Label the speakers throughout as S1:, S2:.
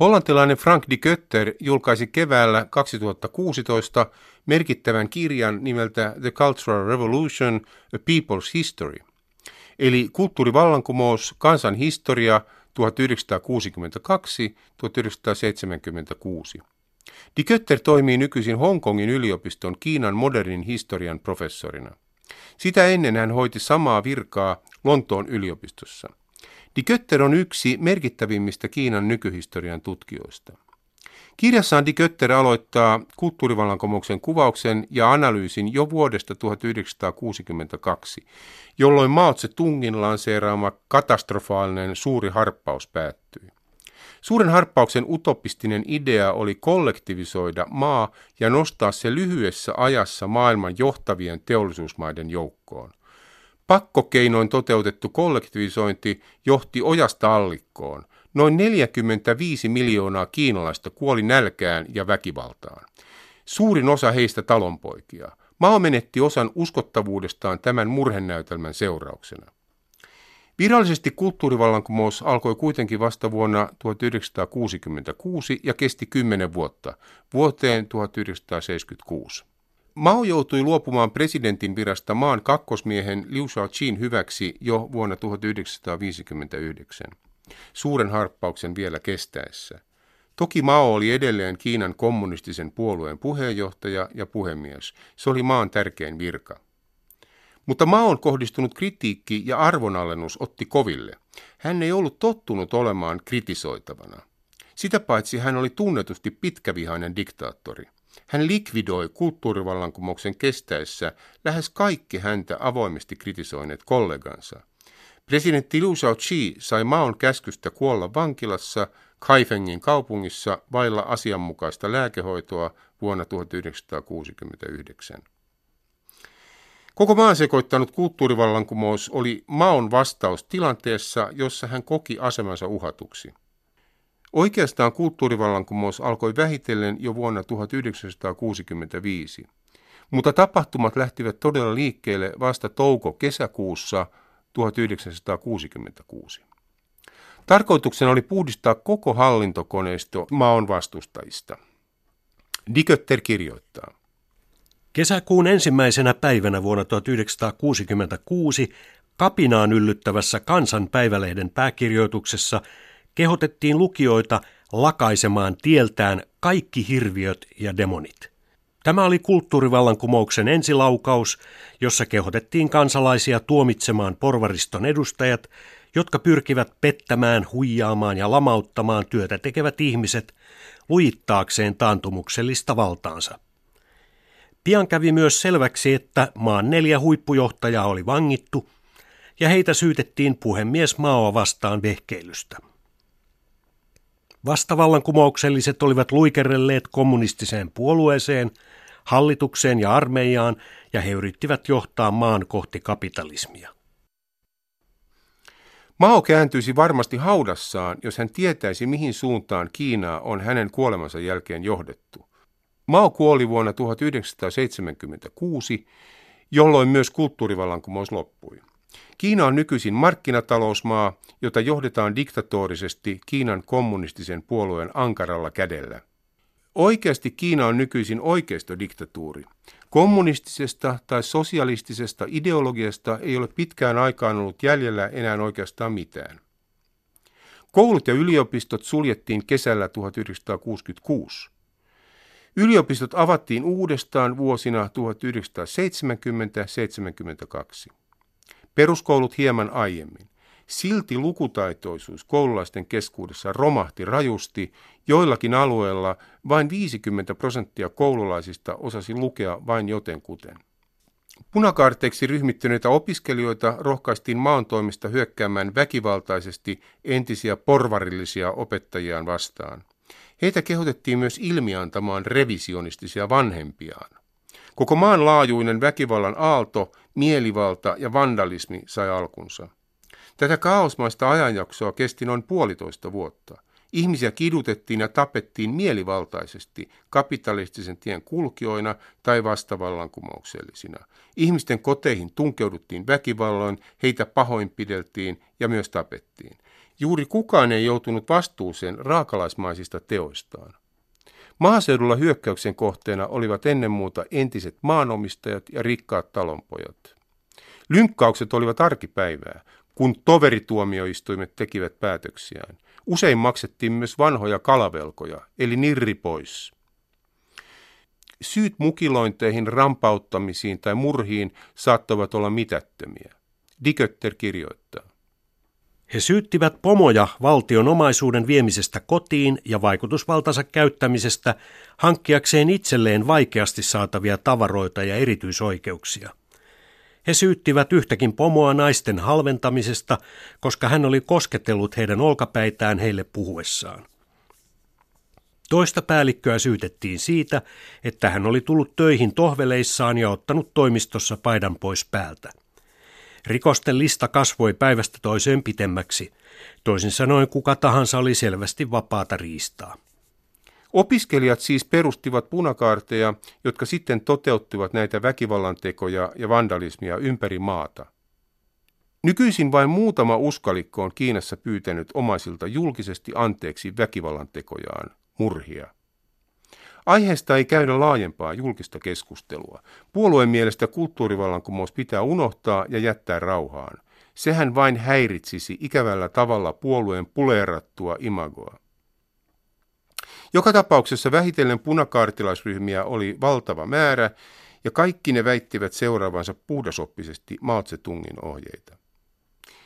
S1: Hollantilainen Frank de Kötter julkaisi keväällä 2016 merkittävän kirjan nimeltä The Cultural Revolution, A People's History, eli kulttuurivallankumous, kansan historia 1962-1976. De Kötter toimii nykyisin Hongkongin yliopiston Kiinan modernin historian professorina. Sitä ennen hän hoiti samaa virkaa Lontoon yliopistossa. Die Götter on yksi merkittävimmistä Kiinan nykyhistorian tutkijoista. Kirjassaan Die Götter aloittaa kulttuurivallankumouksen kuvauksen ja analyysin jo vuodesta 1962, jolloin Mao Tse-tungin lanseeraama katastrofaalinen suuri harppaus päättyi. Suuren harppauksen utopistinen idea oli kollektivisoida maa ja nostaa se lyhyessä ajassa maailman johtavien teollisuusmaiden joukkoon. Pakkokeinoin toteutettu kollektivisointi johti ojasta allikkoon. Noin 45 miljoonaa kiinalaista kuoli nälkään ja väkivaltaan. Suurin osa heistä talonpoikia. Mao menetti osan uskottavuudestaan tämän murhenäytelmän seurauksena. Virallisesti kulttuurivallankumous alkoi kuitenkin vasta vuonna 1966 ja kesti 10 vuotta, vuoteen 1976. Mao joutui luopumaan presidentin virasta maan kakkosmiehen Liu Shaoqin hyväksi jo vuonna 1959, suuren harppauksen vielä kestäessä. Toki Mao oli edelleen Kiinan kommunistisen puolueen puheenjohtaja ja puhemies. Se oli maan tärkein virka. Mutta Maon kohdistunut kritiikki ja arvonalennus otti koville. Hän ei ollut tottunut olemaan kritisoitavana. Sitä paitsi hän oli tunnetusti pitkävihainen diktaattori. Hän likvidoi kulttuurivallankumouksen kestäessä lähes kaikki häntä avoimesti kritisoineet kollegansa. Presidentti Liu Shaoqi sai Maon käskystä kuolla vankilassa Kaifengin kaupungissa vailla asianmukaista lääkehoitoa vuonna 1969. Koko maan sekoittanut kulttuurivallankumous oli Maon vastaus tilanteessa, jossa hän koki asemansa uhatuksi. Oikeastaan kulttuurivallankumous alkoi vähitellen jo vuonna 1965, mutta tapahtumat lähtivät todella liikkeelle vasta touko-kesäkuussa 1966. Tarkoituksena oli puhdistaa koko hallintokoneisto maon vastustajista. Dikötter kirjoittaa.
S2: Kesäkuun ensimmäisenä päivänä vuonna 1966 kapinaan yllyttävässä kansanpäivälehden pääkirjoituksessa kehotettiin lukijoita lakaisemaan tieltään kaikki hirviöt ja demonit. Tämä oli kulttuurivallankumouksen ensilaukaus, jossa kehotettiin kansalaisia tuomitsemaan porvariston edustajat, jotka pyrkivät pettämään, huijaamaan ja lamauttamaan työtä tekevät ihmiset lujittaakseen taantumuksellista valtaansa. Pian kävi myös selväksi, että maan neljä huippujohtajaa oli vangittu ja heitä syytettiin puhemies Maoa vastaan vehkeilystä. Vastavallankumoukselliset olivat luikerelleet kommunistiseen puolueeseen, hallitukseen ja armeijaan ja he yrittivät johtaa maan kohti kapitalismia.
S1: Mao kääntyisi varmasti haudassaan, jos hän tietäisi, mihin suuntaan Kiinaa on hänen kuolemansa jälkeen johdettu. Mao kuoli vuonna 1976, jolloin myös kulttuurivallankumous loppui. Kiina on nykyisin markkinatalousmaa, jota johdetaan diktatorisesti Kiinan kommunistisen puolueen ankaralla kädellä. Oikeasti Kiina on nykyisin oikeistodiktatuuri. Kommunistisesta tai sosialistisesta ideologiasta ei ole pitkään aikaan ollut jäljellä enää oikeastaan mitään. Koulut ja yliopistot suljettiin kesällä 1966. Yliopistot avattiin uudestaan vuosina 1970-72. Peruskoulut hieman aiemmin. Silti lukutaitoisuus koululaisten keskuudessa romahti rajusti, joillakin alueilla vain 50 prosenttia koululaisista osasi lukea vain jotenkuten. Punakaarteeksi ryhmittyneitä opiskelijoita rohkaistiin maan toimista hyökkäämään väkivaltaisesti entisiä porvarillisia opettajiaan vastaan. Heitä kehotettiin myös ilmiantamaan revisionistisia vanhempiaan. Koko maan laajuinen väkivallan aalto, mielivalta ja vandalismi sai alkunsa. Tätä kaosmaista ajanjaksoa kesti noin puolitoista vuotta. Ihmisiä kidutettiin ja tapettiin mielivaltaisesti kapitalistisen tien kulkijoina tai vastavallankumouksellisina. Ihmisten koteihin tunkeuduttiin väkivalloin, heitä pahoinpideltiin ja myös tapettiin. Juuri kukaan ei joutunut vastuuseen raakalaismaisista teoistaan. Maaseudulla hyökkäyksen kohteena olivat ennen muuta entiset maanomistajat ja rikkaat talonpojat. Lynkkaukset olivat arkipäivää, kun toverituomioistuimet tekivät päätöksiään. Usein maksettiin myös vanhoja kalavelkoja, eli nirri pois. Syyt mukilointeihin, rampauttamisiin tai murhiin saattavat olla mitättömiä. Dikötter kirjoittaa.
S2: He syyttivät pomoja valtion omaisuuden viemisestä kotiin ja vaikutusvaltansa käyttämisestä hankkiakseen itselleen vaikeasti saatavia tavaroita ja erityisoikeuksia. He syyttivät yhtäkin pomoa naisten halventamisesta, koska hän oli kosketellut heidän olkapäitään heille puhuessaan. Toista päällikköä syytettiin siitä, että hän oli tullut töihin tohveleissaan ja ottanut toimistossa paidan pois päältä. Rikosten lista kasvoi päivästä toiseen pitemmäksi. Toisin sanoen kuka tahansa oli selvästi vapaata riistaa.
S1: Opiskelijat siis perustivat punakaarteja, jotka sitten toteuttivat näitä väkivallantekoja ja vandalismia ympäri maata. Nykyisin vain muutama uskalikko on Kiinassa pyytänyt omaisilta julkisesti anteeksi väkivallantekojaan, murhia. Aiheesta ei käydä laajempaa julkista keskustelua. Puolueen mielestä kulttuurivallankumous pitää unohtaa ja jättää rauhaan. Sehän vain häiritsisi ikävällä tavalla puolueen puleerattua imagoa. Joka tapauksessa vähitellen punakaartilaisryhmiä oli valtava määrä, ja kaikki ne väittivät seuraavansa puhdasoppisesti Mao Tse-tungin ohjeita.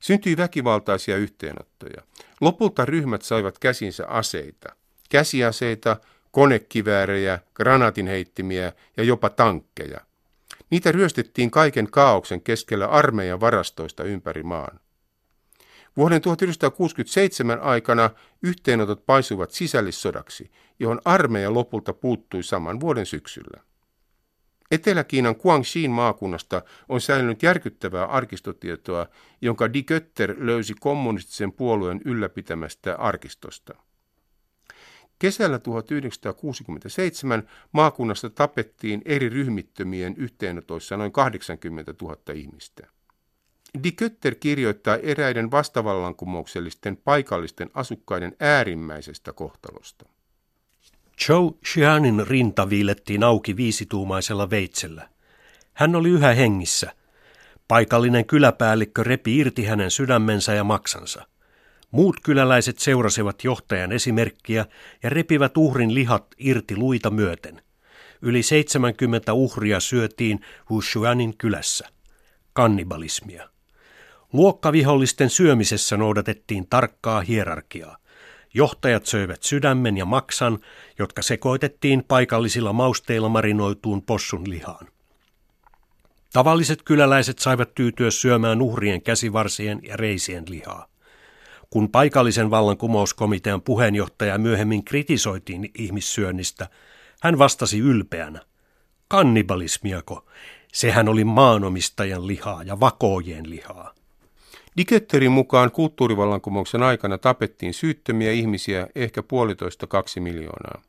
S1: Syntyi väkivaltaisia yhteenottoja. Lopulta ryhmät saivat käsinsä aseita, käsiaseita, konekiväärejä, granaatinheittimiä ja jopa tankkeja. Niitä ryöstettiin kaiken kaauksen keskellä armeijan varastoista ympäri maan. Vuoden 1967 aikana yhteenotot paisuivat sisällissodaksi, johon armeija lopulta puuttui saman vuoden syksyllä. Etelä-Kiinan Guangxin maakunnasta on säilynyt järkyttävää arkistotietoa, jonka Die Götter löysi kommunistisen puolueen ylläpitämästä arkistosta. Kesällä 1967 maakunnassa tapettiin eri ryhmittömien yhteenotoissa noin 80 000 ihmistä. Die Kötter kirjoittaa eräiden vastavallankumouksellisten paikallisten asukkaiden äärimmäisestä kohtalosta.
S2: Zhou Xianin rinta viilettiin auki viisituumaisella veitsellä. Hän oli yhä hengissä. Paikallinen kyläpäällikkö repi irti hänen sydämensä ja maksansa. Muut kyläläiset seurasivat johtajan esimerkkiä ja repivät uhrin lihat irti luita myöten. Yli 70 uhria syötiin Wushuanin kylässä. Kannibalismia. Luokkavihollisten syömisessä noudatettiin tarkkaa hierarkiaa. Johtajat söivät sydämen ja maksan, jotka sekoitettiin paikallisilla mausteilla marinoituun possun lihaan. Tavalliset kyläläiset saivat tyytyä syömään uhrien käsivarsien ja reisien lihaa. Kun paikallisen vallankumouskomitean puheenjohtaja myöhemmin kritisoitiin ihmissyönnistä, hän vastasi ylpeänä. Kannibalismiako? Sehän oli maanomistajan lihaa ja vakoojien lihaa.
S1: Diketterin mukaan kulttuurivallankumouksen aikana tapettiin syyttömiä ihmisiä ehkä puolitoista kaksi miljoonaa.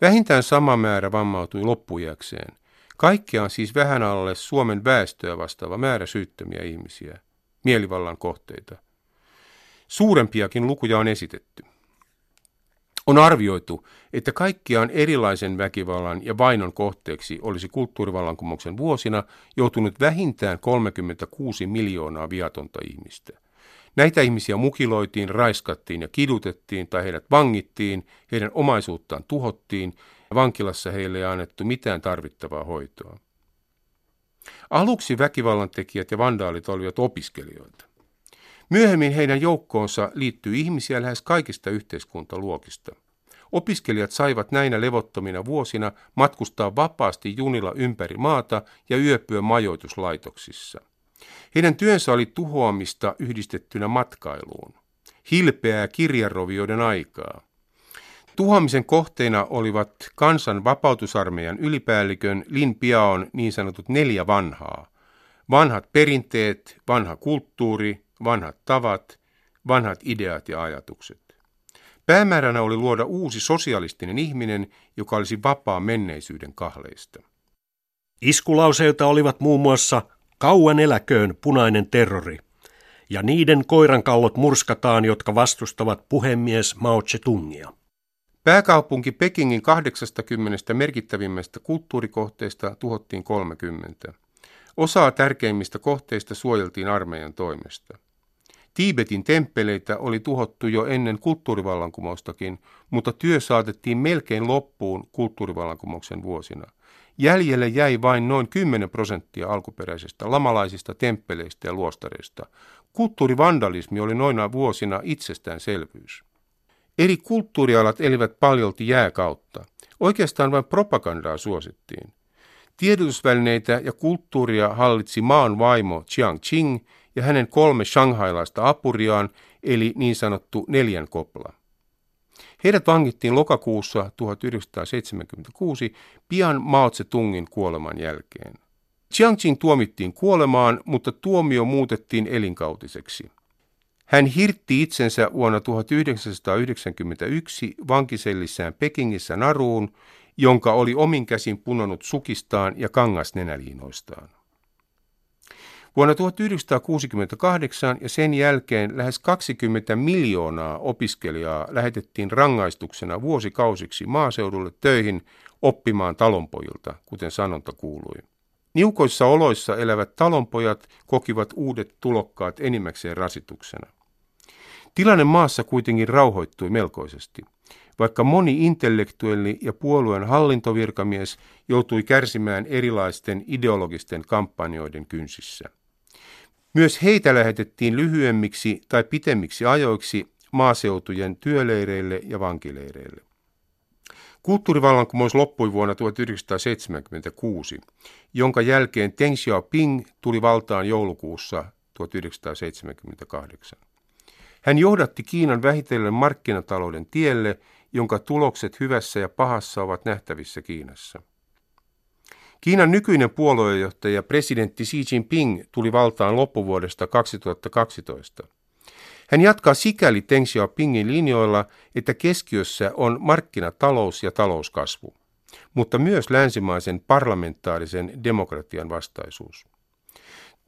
S1: Vähintään sama määrä vammautui loppujäkseen. Kaikkiaan siis vähän alle Suomen väestöä vastaava määrä syyttömiä ihmisiä, mielivallan kohteita. Suurempiakin lukuja on esitetty. On arvioitu, että kaikkiaan erilaisen väkivallan ja vainon kohteeksi olisi kulttuurivallankumouksen vuosina joutunut vähintään 36 miljoonaa viatonta ihmistä. Näitä ihmisiä mukiloitiin, raiskattiin ja kidutettiin tai heidät vangittiin, heidän omaisuuttaan tuhottiin ja vankilassa heille ei annettu mitään tarvittavaa hoitoa. Aluksi väkivallan tekijät ja vandaalit olivat opiskelijoita. Myöhemmin heidän joukkoonsa liittyy ihmisiä lähes kaikista yhteiskuntaluokista. Opiskelijat saivat näinä levottomina vuosina matkustaa vapaasti junilla ympäri maata ja yöpyä majoituslaitoksissa. Heidän työnsä oli tuhoamista yhdistettynä matkailuun. Hilpeää kirjarovioiden aikaa. Tuhoamisen kohteina olivat kansan vapautusarmeijan ylipäällikön Lin Piaon niin sanotut neljä vanhaa. Vanhat perinteet, vanha kulttuuri, vanhat tavat, vanhat ideat ja ajatukset. Päämääränä oli luoda uusi sosialistinen ihminen, joka olisi vapaa menneisyyden kahleista.
S2: Iskulauseita olivat muun muassa kauan eläköön punainen terrori ja niiden koirankallot murskataan, jotka vastustavat puhemies Mao Tse-tungia.
S1: Pääkaupunki Pekingin 80 merkittävimmästä kulttuurikohteesta tuhottiin 30. Osaa tärkeimmistä kohteista suojeltiin armeijan toimesta. Tiibetin temppeleitä oli tuhottu jo ennen kulttuurivallankumoustakin, mutta työ saatettiin melkein loppuun kulttuurivallankumouksen vuosina. Jäljelle jäi vain noin 10 prosenttia alkuperäisestä lamalaisista temppeleistä ja luostareista. Kulttuurivandalismi oli noina vuosina itsestäänselvyys. Eri kulttuurialat elivät paljolti jääkautta. Oikeastaan vain propagandaa suosittiin. Tiedotusvälineitä ja kulttuuria hallitsi maan vaimo Chiang Ching ja hänen kolme shanghailaista apuriaan, eli niin sanottu neljän kopla. Heidät vangittiin lokakuussa 1976 pian Mao Tse-tungin kuoleman jälkeen. Chiang Ching tuomittiin kuolemaan, mutta tuomio muutettiin elinkautiseksi. Hän hirtti itsensä vuonna 1991 vankisellissään Pekingissä naruun, jonka oli omin käsin punonut sukistaan ja kangasnenäliinoistaan. Vuonna 1968 ja sen jälkeen lähes 20 miljoonaa opiskelijaa lähetettiin rangaistuksena vuosikausiksi maaseudulle töihin oppimaan talonpojilta, kuten sanonta kuului. Niukoissa oloissa elävät talonpojat kokivat uudet tulokkaat enimmäkseen rasituksena. Tilanne maassa kuitenkin rauhoittui melkoisesti, vaikka moni intellektuelli ja puolueen hallintovirkamies joutui kärsimään erilaisten ideologisten kampanjoiden kynsissä. Myös heitä lähetettiin lyhyemmiksi tai pitemmiksi ajoiksi maaseutujen työleireille ja vankileireille. Kulttuurivallankumous loppui vuonna 1976, jonka jälkeen Deng Xiaoping tuli valtaan joulukuussa 1978. Hän johdatti Kiinan vähitellen markkinatalouden tielle, jonka tulokset hyvässä ja pahassa ovat nähtävissä Kiinassa. Kiinan nykyinen puoluejohtaja presidentti Xi Jinping tuli valtaan loppuvuodesta 2012. Hän jatkaa sikäli Deng Xiaopingin linjoilla, että keskiössä on markkinatalous ja talouskasvu, mutta myös länsimaisen parlamentaarisen demokratian vastaisuus.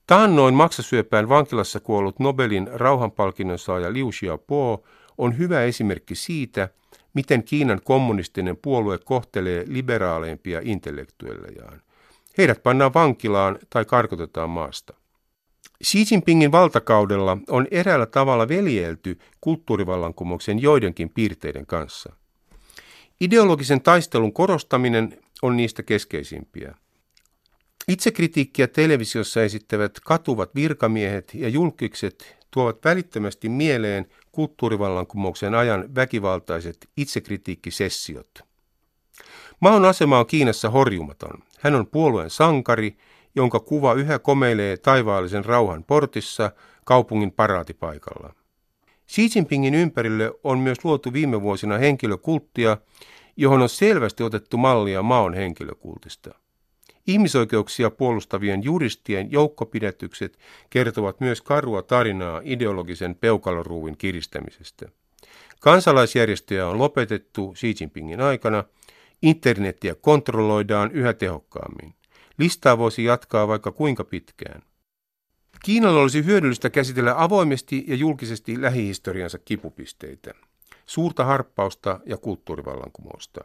S1: Taannoin maksasyöpään vankilassa kuollut Nobelin rauhanpalkinnon saaja Liu Xiaobo on hyvä esimerkki siitä, miten Kiinan kommunistinen puolue kohtelee liberaaleimpia intellektuellejaan. Heidät pannaan vankilaan tai karkotetaan maasta. Xi Jinpingin valtakaudella on eräällä tavalla veljelty kulttuurivallankumouksen joidenkin piirteiden kanssa. Ideologisen taistelun korostaminen on niistä keskeisimpiä. Itsekritiikkiä televisiossa esittävät katuvat virkamiehet ja julkikset tuovat välittömästi mieleen kulttuurivallankumouksen ajan väkivaltaiset itsekritiikkisessiot. Maon asema on Kiinassa horjumaton. Hän on puolueen sankari, jonka kuva yhä komeilee taivaallisen rauhan portissa kaupungin paraatipaikalla. Xi Jinpingin ympärille on myös luotu viime vuosina henkilökulttia, johon on selvästi otettu mallia Maon henkilökultista. Ihmisoikeuksia puolustavien juristien joukkopidätykset kertovat myös karua tarinaa ideologisen peukaloruuvin kiristämisestä. Kansalaisjärjestöjä on lopetettu Xi Jinpingin aikana, internettiä kontrolloidaan yhä tehokkaammin. Listaa voisi jatkaa vaikka kuinka pitkään. Kiinalla olisi hyödyllistä käsitellä avoimesti ja julkisesti lähihistoriansa kipupisteitä, suurta harppausta ja kulttuurivallankumousta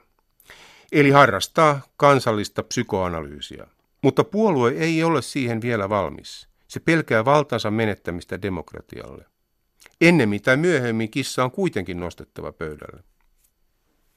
S1: eli harrastaa kansallista psykoanalyysiä. Mutta puolue ei ole siihen vielä valmis. Se pelkää valtansa menettämistä demokratialle. Ennemmin tai myöhemmin kissa on kuitenkin nostettava pöydälle.